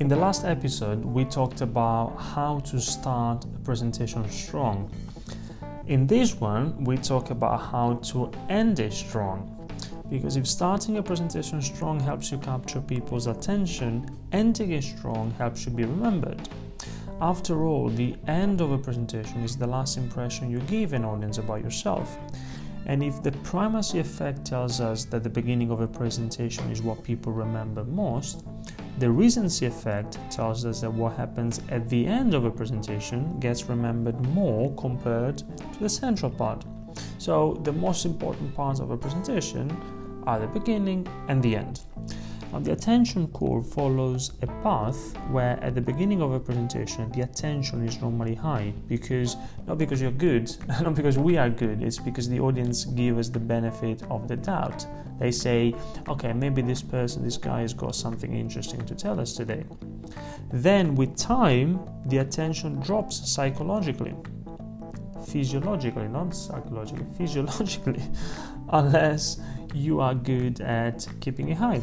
In the last episode, we talked about how to start a presentation strong. In this one, we talk about how to end it strong. Because if starting a presentation strong helps you capture people's attention, ending it strong helps you be remembered. After all, the end of a presentation is the last impression you give an audience about yourself. And if the primacy effect tells us that the beginning of a presentation is what people remember most, the recency effect tells us that what happens at the end of a presentation gets remembered more compared to the central part. So, the most important parts of a presentation are the beginning and the end. Now, the attention curve follows a path where at the beginning of a presentation the attention is normally high because not because you're good, not because we are good, it's because the audience give us the benefit of the doubt. They say, okay, maybe this person, this guy has got something interesting to tell us today. Then with time, the attention drops psychologically physiologically, not psychologically, physiologically, unless you are good at keeping it high.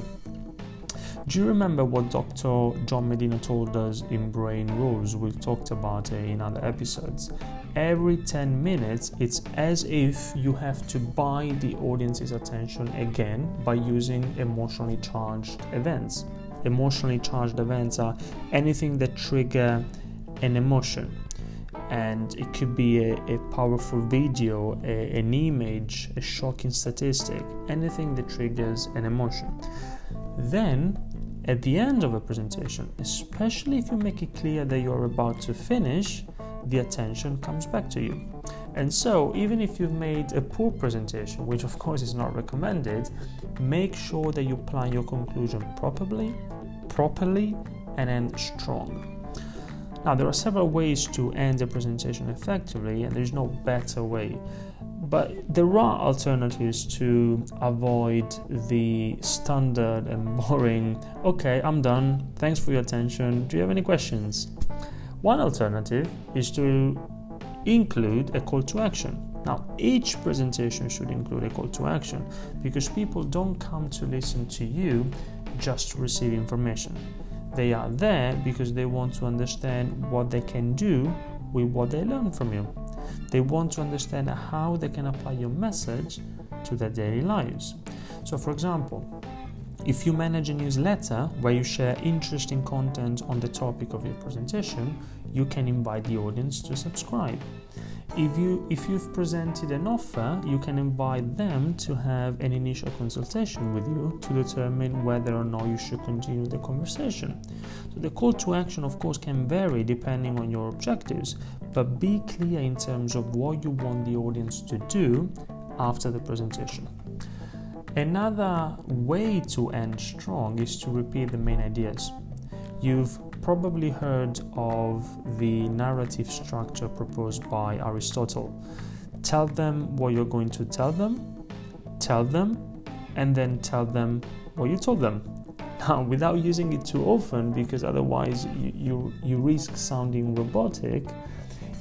Do you remember what Dr. John Medina told us in Brain Rules? We've talked about it in other episodes. Every 10 minutes, it's as if you have to buy the audience's attention again by using emotionally charged events. Emotionally charged events are anything that trigger an emotion and it could be a, a powerful video, a, an image, a shocking statistic, anything that triggers an emotion. Then at the end of a presentation, especially if you make it clear that you're about to finish, the attention comes back to you. And so, even if you've made a poor presentation, which of course is not recommended, make sure that you plan your conclusion properly, properly, and end strong. Now, there are several ways to end a presentation effectively, and there's no better way but there are alternatives to avoid the standard and boring okay i'm done. Thanks for your attention. Do you have any questions? One alternative is to include a call to action. Now each presentation should include a call to action because people don't come to listen to you just to receive information. They are there because they want to understand what they can do with what they learn from you they want to understand how they can apply your message to their daily lives. So, for example, if you manage a newsletter where you share interesting content on the topic of your presentation, you can invite the audience to subscribe. If you if you've presented an offer, you can invite them to have an initial consultation with you to determine whether or not you should continue the conversation. So the call to action of course can vary depending on your objectives, but be clear in terms of what you want the audience to do after the presentation. Another way to end strong is to repeat the main ideas. You've probably heard of the narrative structure proposed by Aristotle. Tell them what you're going to tell them, tell them, and then tell them what you told them. Now, without using it too often, because otherwise you, you, you risk sounding robotic,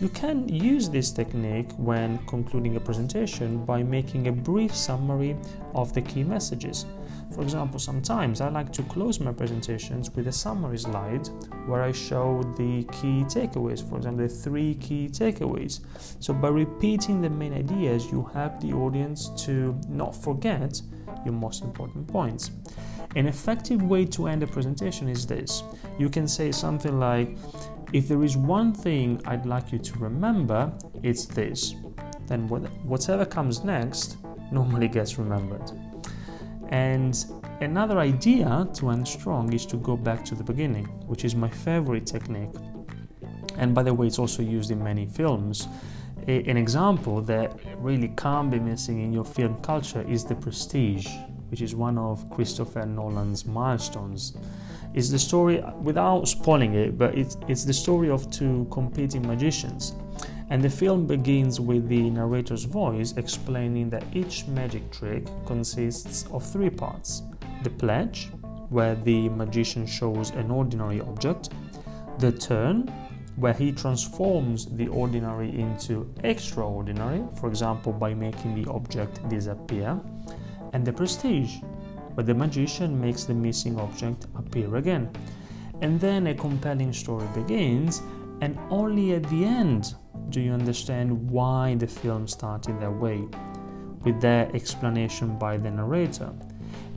you can use this technique when concluding a presentation by making a brief summary of the key messages. For example, sometimes I like to close my presentations with a summary slide where I show the key takeaways, for example, the three key takeaways. So, by repeating the main ideas, you help the audience to not forget your most important points. An effective way to end a presentation is this you can say something like, if there is one thing I'd like you to remember, it's this. Then whatever comes next normally gets remembered. And another idea to end strong is to go back to the beginning, which is my favorite technique. And by the way, it's also used in many films. An example that really can't be missing in your film culture is The Prestige, which is one of Christopher Nolan's milestones. It's the story, without spoiling it, but it's, it's the story of two competing magicians. And the film begins with the narrator's voice explaining that each magic trick consists of three parts. The pledge, where the magician shows an ordinary object, the turn, where he transforms the ordinary into extraordinary, for example, by making the object disappear, and the prestige, where the magician makes the missing object appear again. And then a compelling story begins, and only at the end do you understand why the film started that way, with their explanation by the narrator.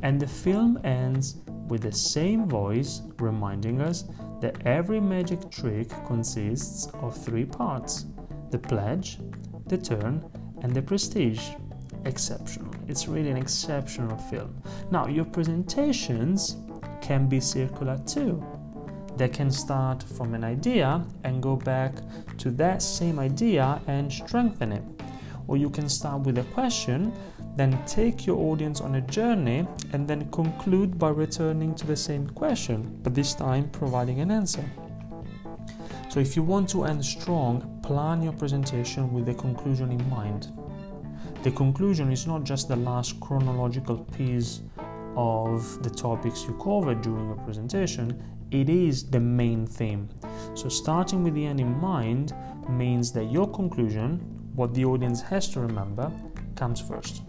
And the film ends with the same voice reminding us that every magic trick consists of three parts the pledge, the turn, and the prestige. Exceptional. It's really an exceptional film. Now, your presentations can be circular too. They can start from an idea and go back to that same idea and strengthen it. Or you can start with a question, then take your audience on a journey, and then conclude by returning to the same question, but this time providing an answer. So, if you want to end strong, plan your presentation with the conclusion in mind. The conclusion is not just the last chronological piece of the topics you covered during your presentation, it is the main theme. So, starting with the end in mind means that your conclusion, what the audience has to remember, comes first.